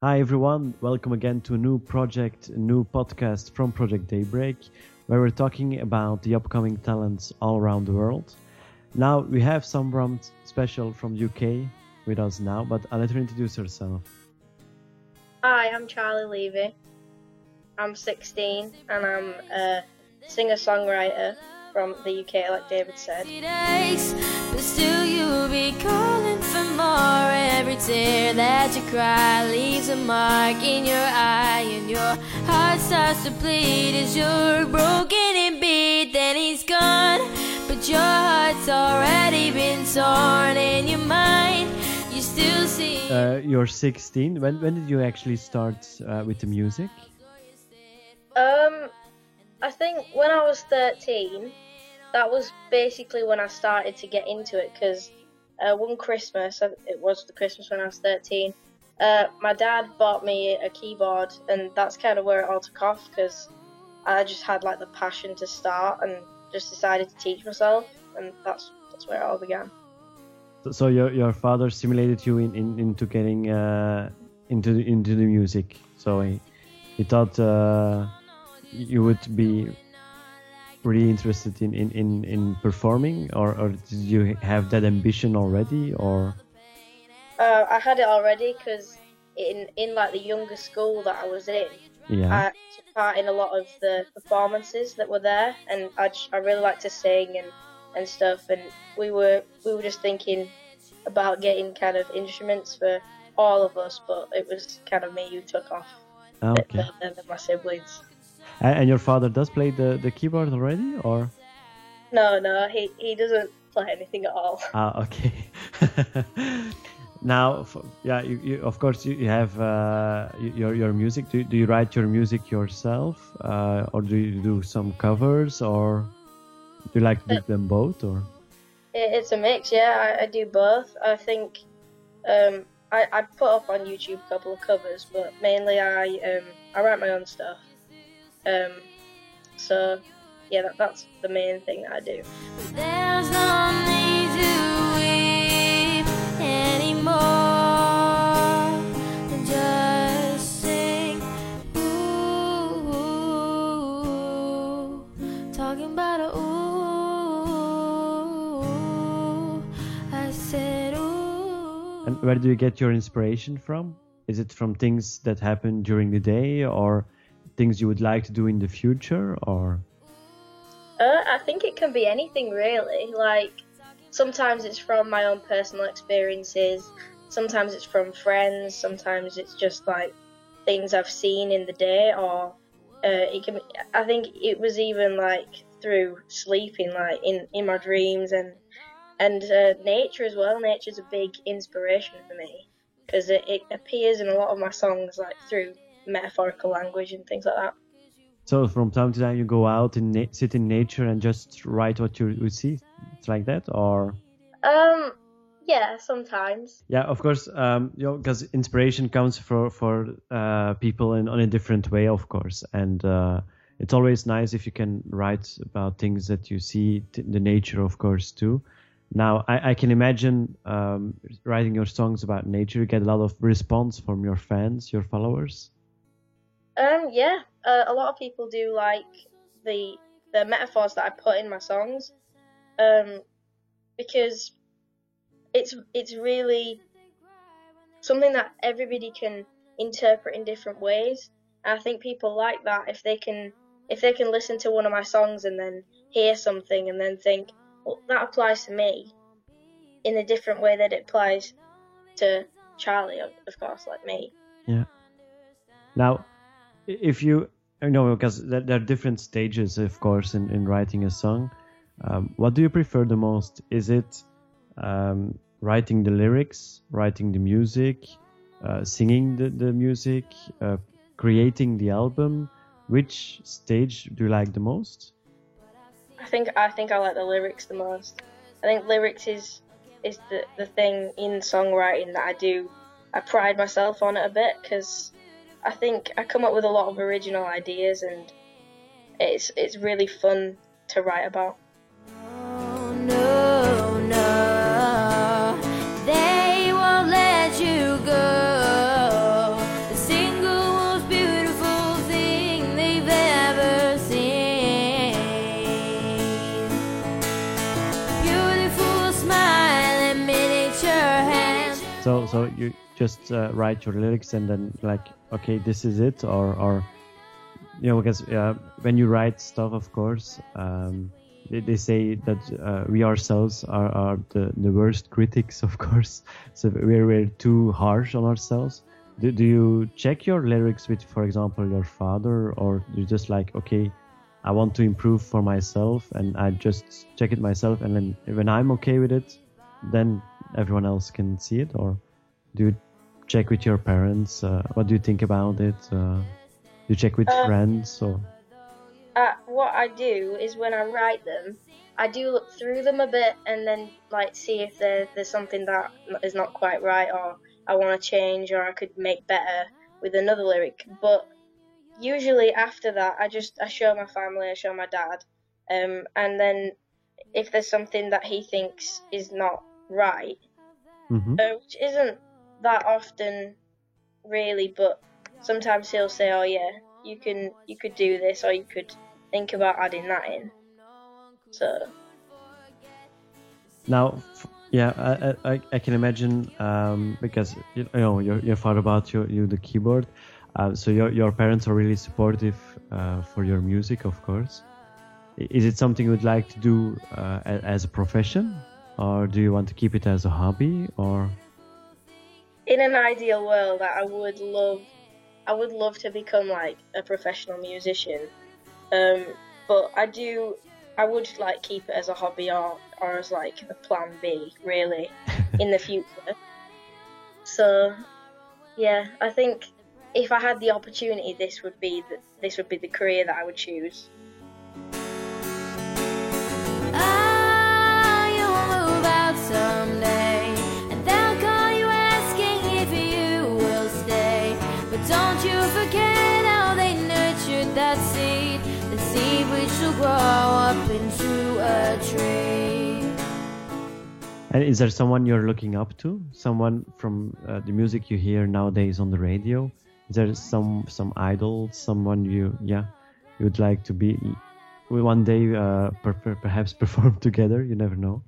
Hi, everyone. Welcome again to a new project, a new podcast from Project Daybreak, where we're talking about the upcoming talents all around the world. Now, we have someone special from UK with us now, but I'll let her introduce herself. Hi, I'm Charlie Leavy. I'm 16 and I'm a singer songwriter from the UK, like David said. But still, you'll be calling for more. Every tear that you cry leaves a mark in your eye, and your heart starts to bleed as you're broken and beat. Then he's gone, but your heart's already been torn in your mind. You still see. Uh, you're 16. When when did you actually start uh, with the music? Um, I think when I was 13, that was basically when I started to get into it because uh, one Christmas, uh, it was the Christmas when I was 13, uh, my dad bought me a keyboard, and that's kind of where it all took off because I just had like the passion to start and just decided to teach myself, and that's that's where it all began. So, your your father stimulated you in, in into getting uh, into the, into the music. So he he thought uh, you would be really interested in, in, in, in performing, or, or did you have that ambition already, or? Uh, I had it already because in in like the younger school that I was in, Yeah. I took part in a lot of the performances that were there, and I, just, I really like to sing and, and stuff. And we were we were just thinking about getting kind of instruments for all of us, but it was kind of me who took off Ah, okay. than, than my siblings. And, and your father does play the, the keyboard already, or? No, no, he he doesn't play anything at all. Ah, okay. now, f- yeah, you, you, of course you, you have uh, your your music. Do, do you write your music yourself, uh, or do you do some covers, or do you like to do them both, or? It, it's a mix, yeah. I, I do both. I think um, I, I put up on YouTube a couple of covers, but mainly I um, I write my own stuff. Um, so yeah, that, that's the main thing that I do. There's no need to anymore. Just sing. Ooh, talking about a ooh. I said ooh. And where do you get your inspiration from? Is it from things that happen during the day, or things you would like to do in the future, or? Uh, I think it can be anything really. Like sometimes it's from my own personal experiences, sometimes it's from friends, sometimes it's just like things I've seen in the day, or uh, it can. I think it was even like through sleeping, like in in my dreams and and uh, nature as well. Nature's a big inspiration for me because it, it appears in a lot of my songs, like through metaphorical language and things like that. So from time to time you go out and na- sit in nature and just write what you, you see. It's like that, or Um, yeah, sometimes. yeah, of course. Um, you know, because inspiration comes for for uh, people in on a different way, of course, and uh, it's always nice if you can write about things that you see t- the nature, of course, too. Now, I, I can imagine um, writing your songs about nature, you get a lot of response from your fans, your followers. Um, yeah, uh, a lot of people do like the the metaphors that I put in my songs, um, because it's it's really something that everybody can interpret in different ways. And I think people like that if they can if they can listen to one of my songs and then hear something and then think, well, that applies to me in a different way that it applies to Charlie, of, course, like me. Yeah. Now, if you, know, because there are different stages, of course, in, in writing a song. Um, what do you prefer the most? Is it um, writing the lyrics, writing the music, uh, singing the, the music, uh, creating the album? Which stage do you like the most? I think I think I like the lyrics the most. I think lyrics is is the the thing in songwriting that I do. I pride myself on it a bit because I think I come up with a lot of original ideas, and it's it's really fun to write about. No, no, they won't let you go. The single most beautiful thing they've ever seen. Beautiful smile and miniature hands. So, so you just uh, write your lyrics and then like okay, this is it, or or you know, because uh, when you write stuff, of course, um, they, they say that uh, we ourselves are, are the, the worst critics, of course. So we're we're too harsh on ourselves. Do, do you check your lyrics with, for example, your father, or you just like, okay, I want to improve for myself, and I just check it myself, and then when I'm okay with it, then everyone else can see it, or do you check with your parents? Uh, what do you think about it? Uh, do you check with Um, friends or? uh, what I do is when I write them, I do look through them a bit and then like see if there, there's something that is not quite right or I want to change or I could make better with another lyric. But usually after that, I just I show my family, I show my dad, um, and then if there's something that he thinks is not right, hmm uh, which isn't that often really, but sometimes he'll say, "Oh yeah, you can you could do this, or you could think about adding that in." So Now, yeah, I, I, I can imagine um, because you know your your father bought you, you the keyboard, uh, so your your parents are really supportive uh, for your music, of course. Is it something you would like to do uh, as a profession, or do you want to keep it as a hobby, or? In an ideal world, I would love, I would love to become like a professional musician. Um, but I do, I would like keep it as a hobby or or as like a plan B, really, in the future. So, yeah, I think if I had the opportunity, this would be the, this would be the career that I would choose. Up into a tree. And is there someone you're looking up to? Someone from uh, the music you hear nowadays on the radio? Is there some some idol? Someone you yeah you would like to be one day uh, per, per, perhaps perform together? You never know.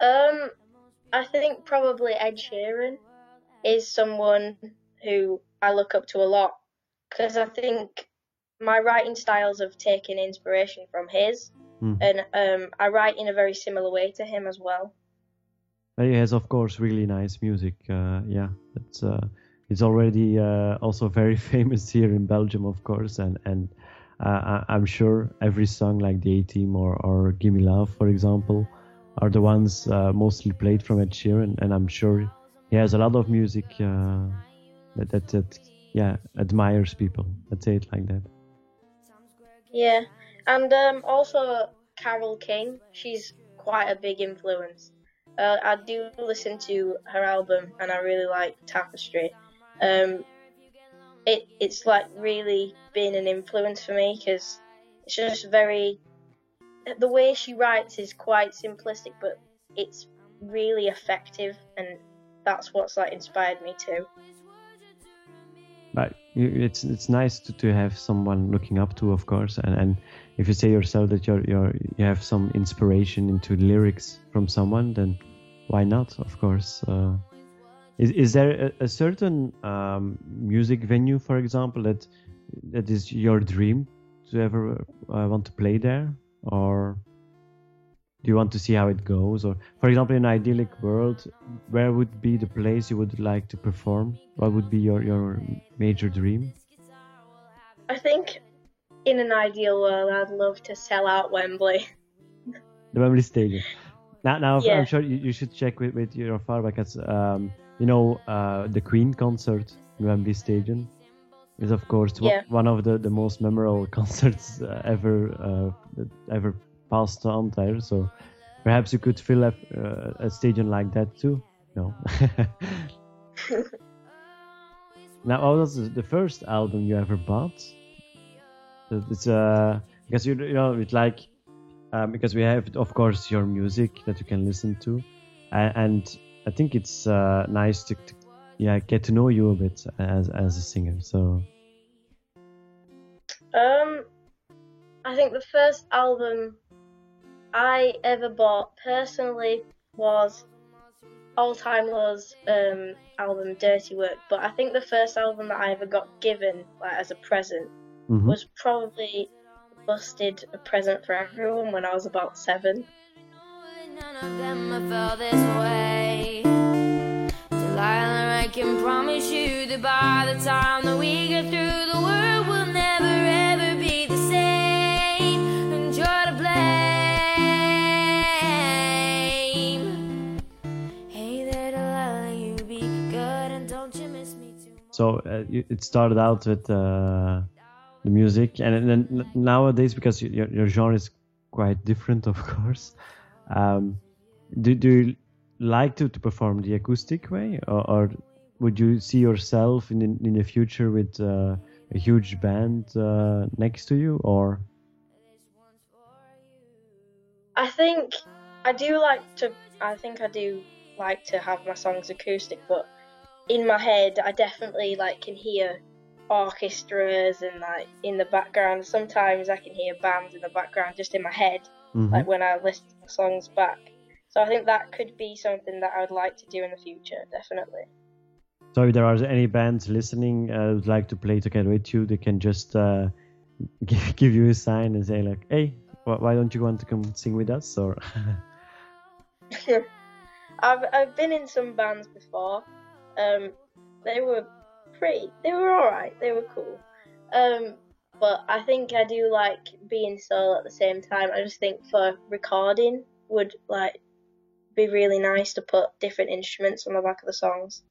Um, I think probably Ed Sheeran is someone who I look up to a lot because I think my writing styles have taken inspiration from his, Hmm. and um, I write in a very similar way to him as well. But he has of course really nice music. Uh, yeah, it's uh, it's already uh, also very famous here in Belgium, of course, and and uh, I'm sure every song like the A Team or or Gimme Love, for example, are the ones uh, mostly played from Ed Sheeran, and I'm sure he has a lot of music uh, that, that that yeah admires people. Let's say it like that. Yeah, and um, also Carole King. She's quite a big influence. Uh, I do listen to her album, and I really like Tapestry. Um, it it's like really been an influence for me because it's just very. The way she writes is quite simplistic, but it's really effective, and that's what's like inspired me too. It's it's nice to, to have someone looking up to, of course, and, and if you say yourself that you're you're you have some inspiration into lyrics from someone, then why not? Of course. Uh, is is there a, a certain um, music venue, for example, that that is your dream to ever uh, want to play there, or do you want to see how it goes? Or, for example, in an idyllic world, where would be the place you would like to perform? What would be your, your major dream? I think in an ideal world, I'd love to sell out Wembley. The Wembley Stadium. Now, now Yeah. I'm sure you, you should check with, with your father because, um, you know, uh, the Queen concert in Wembley Stadium is, of course, one- Yeah. one of the, the most memorable concerts uh, ever uh, ever passed on there. So perhaps you could fill up uh, a stadium like that too. No. now, what was the- the first album you ever bought? It's uh because you you know it's like um, because we have of course your music that you can listen to, and, and I think it's uh, nice to, to yeah get to know you a bit as as a singer. So Um, I think the first album I ever bought personally was All Time Low's um, album Dirty Work, but I think the first album that I ever got given like as a present Mhm. was probably Busted a present for everyone when I was about seven. None of them have felt this way. Delilah, I can promise you that by the time that we get through, the So uh, it started out with uh, the music, and then nowadays, because your, your genre is quite different, of course, um, do, do you like to, to perform the acoustic way, or, or would you see yourself in the, in the future with uh, a huge band uh, next to you, or I think I do like to. I think I do like to have my songs acoustic, but in my head, I definitely like can hear orchestras and like in the background. Sometimes I can hear bands in the background just in my head, Mhm. like when I listen to the songs back. So I think that could be something that I would like to do in the future, definitely. so if there are any bands listening uh, would like to play together with you, they can just uh, give, give you a sign and say like, "Hey, why don't you want to come sing with us?" Or I've I've been in some bands before. Um, they were pretty. They were all right. They were cool. Um, but I think I do like being solo at the same time. I just think for recording would like be really nice to put different instruments on the back of the songs.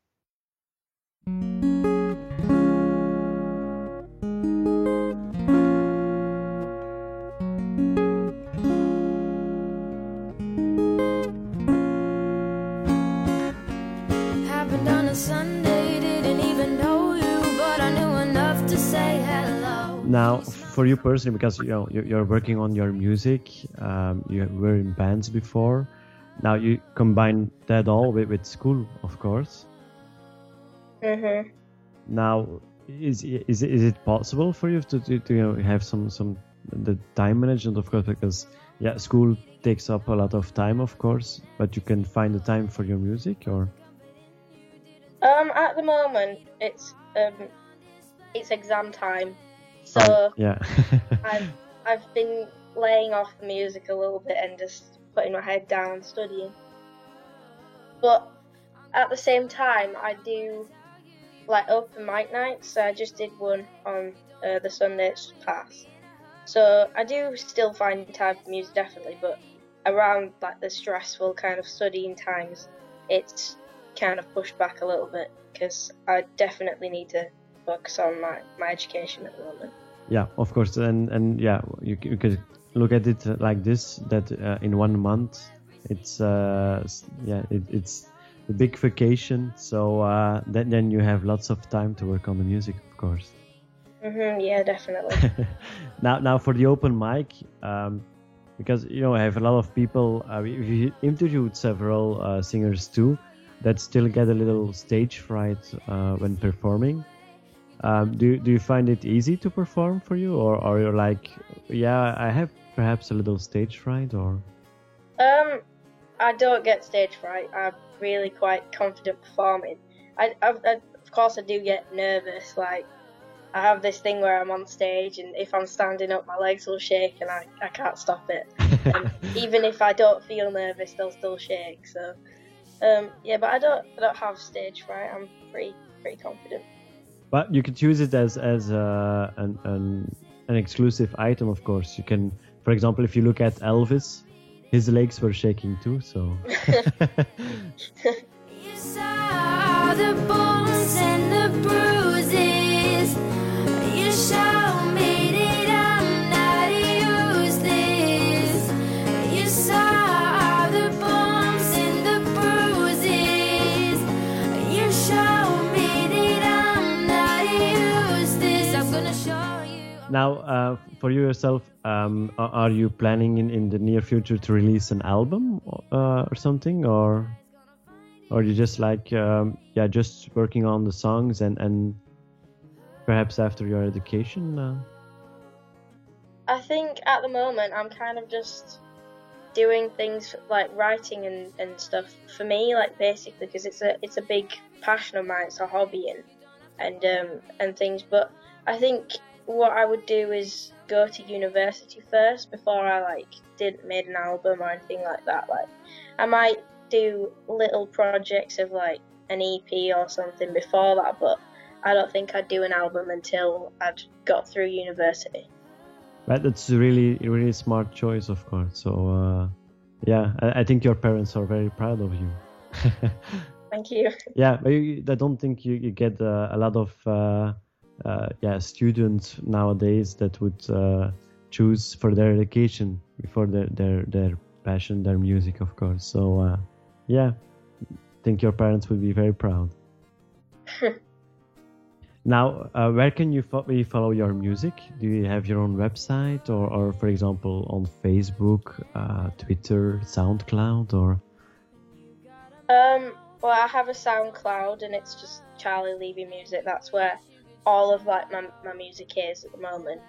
Now, for you personally, because you know you- you're working on your music, um, you were in bands before. Now you combine that all with, with school, of course. Mhm. Now, is is is it possible for you to, to, to you know have some some the time management, of course, because yeah, school takes up a lot of time, of course, but you can find the time for your music, or Um, at the moment, it's um, it's exam time, so. Um, yeah, I've I've been laying off the music a little bit and just putting my head down and studying. But at the same time, I do like open mic nights. So I just did one on uh, the Sunday that's passed. So I do still find time for music definitely, but around like the stressful kind of studying times, it's kind of pushed back a little bit because I definitely need to focus on my, my education at the moment. yeah, of course, and and yeah, you, you could look at it like this: that uh, in one month, it's uh, yeah, it, it's a big vacation, so uh, then then you have lots of time to work on the music, of course. hmm yeah, definitely. now, now for the open mic, um, because you know I have a lot of people. Uh, we, we interviewed several uh, singers too that still get a little stage fright uh, when performing. Um, do do you find it easy to perform for you, or are you like, yeah, I have perhaps a little stage fright, or Um, I don't get stage fright. I'm really quite confident performing. I, I, I, of course, I do get nervous. Like, I have this thing where I'm on stage, and if I'm standing up, my legs will shake, and I, I can't stop it. Even if I don't feel nervous, they'll still shake. So, um, yeah, but I don't, I don't have stage fright. I'm pretty, pretty confident. But you could use it as as uh, an, an an exclusive item, of course. You can, for example, if you look at Elvis, his legs were shaking too. So now, uh, for you yourself, um, are you planning in, in the near future to release an album uh, or something, or or you just like um, yeah, just working on the songs and and perhaps after your education? Uh, I think at the moment I'm kind of just doing things like writing and, and stuff for me, like basically because it's a it's a big passion of mine. It's a hobby and and um, and things. But I think what I would do is go to university first before I like did made an album or anything like that. Like I might do little projects of like an EP or something before that, but I don't think I'd do an album until I'd got through university. Right, that's really really smart choice, of course. So uh, yeah, I, I, think your parents are very proud of you. Thank you. Yeah, but you, I don't think you, you get uh, a lot of uh, uh yeah students nowadays that would uh, choose for their education before their their their passion, their music, of course. So uh, yeah, I think your parents would be very proud. Now, uh, where can you fo- follow your music? Do you have your own website, or, or for example, on Facebook, uh, Twitter, SoundCloud, or? Um. Well, I have a SoundCloud, and it's just Charlie Leavy Music. That's where all of like my my music is at the moment.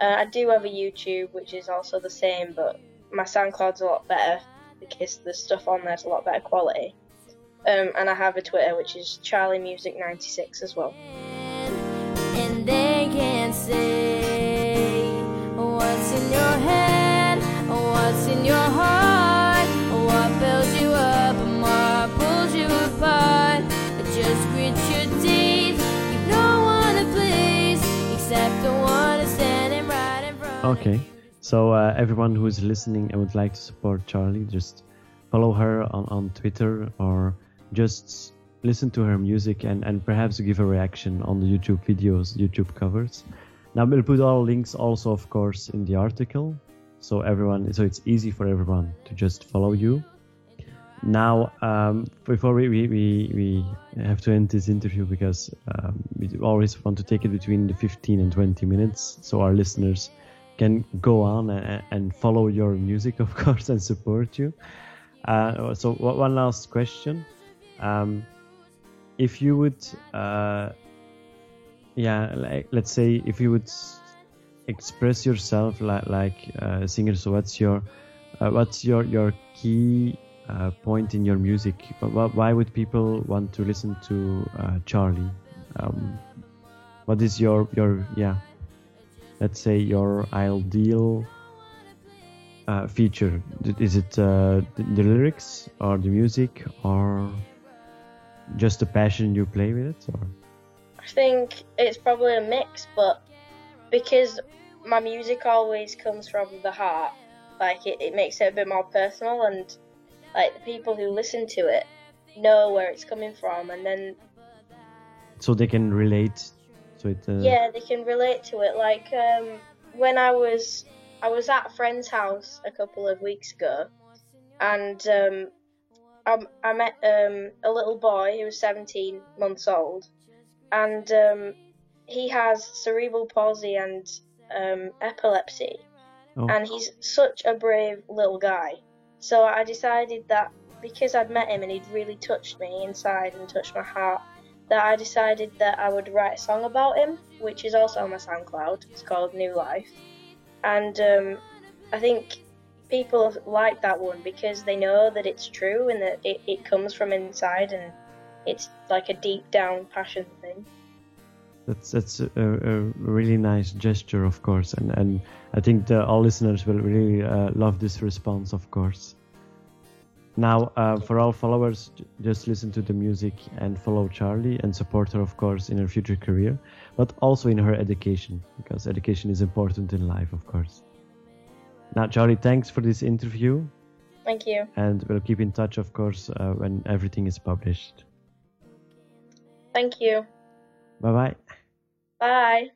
Uh, I do have a YouTube, which is also the same, but my SoundCloud's a lot better because the stuff on there's a lot better quality. Um, and I have a Twitter, which is Charlie Music 96 as well Okay. So uh, everyone who is listening and would like to support Charlie, just follow her on, on Twitter or just listen to her music and, and perhaps give a reaction on the YouTube videos, YouTube covers. Now we'll put all links also, of course, in the article, so everyone, so it's easy for everyone to just follow you. Now, um, before we, we, we, we, have to end this interview because um, we always want to take it between the 15 and 20 minutes, so our listeners can go on and, and follow your music, of course, and support you. Uh, so, one last question. Um, if you would uh, yeah like let's say if you would express yourself like like uh, a singer so what's your uh, what's your your key uh, point in your music why would people want to listen to uh, charlie um, what is your your yeah let's say your ideal uh, feature. Is it the, the lyrics or the music or just the passion you play with it or? I think it's probably a mix but because my music always comes from the heart like it, it makes it a bit more personal and like the people who listen to it know where it's coming from and then so they can relate to it uh... yeah they can relate to it like um, when i was i was at a friend's house a couple of weeks ago and um, I, I met um, a little boy who was 17 months old, and um, he has cerebral palsy and um, epilepsy, oh. and he's such a brave little guy. So I decided that because I'd met him and he'd really touched me inside and touched my heart, that I decided that I would write a song about him, which is also on my SoundCloud. It's called New Life, and um, I think people like that one because they know that it's true and that it, it comes from inside and it's like a deep down passion thing. That's that's a, a really nice gesture, of course, and and I think the, all listeners will really uh, love this response, of course. Now, uh, for all followers, just listen to the music and follow Charlie and support her, of course, in her future career, but also in her education, because education is important in life, of course. Now, Charlie, thanks for this interview. Thank you. And we'll keep in touch, of course, uh, when everything is published. Thank you. Bye-bye. Bye.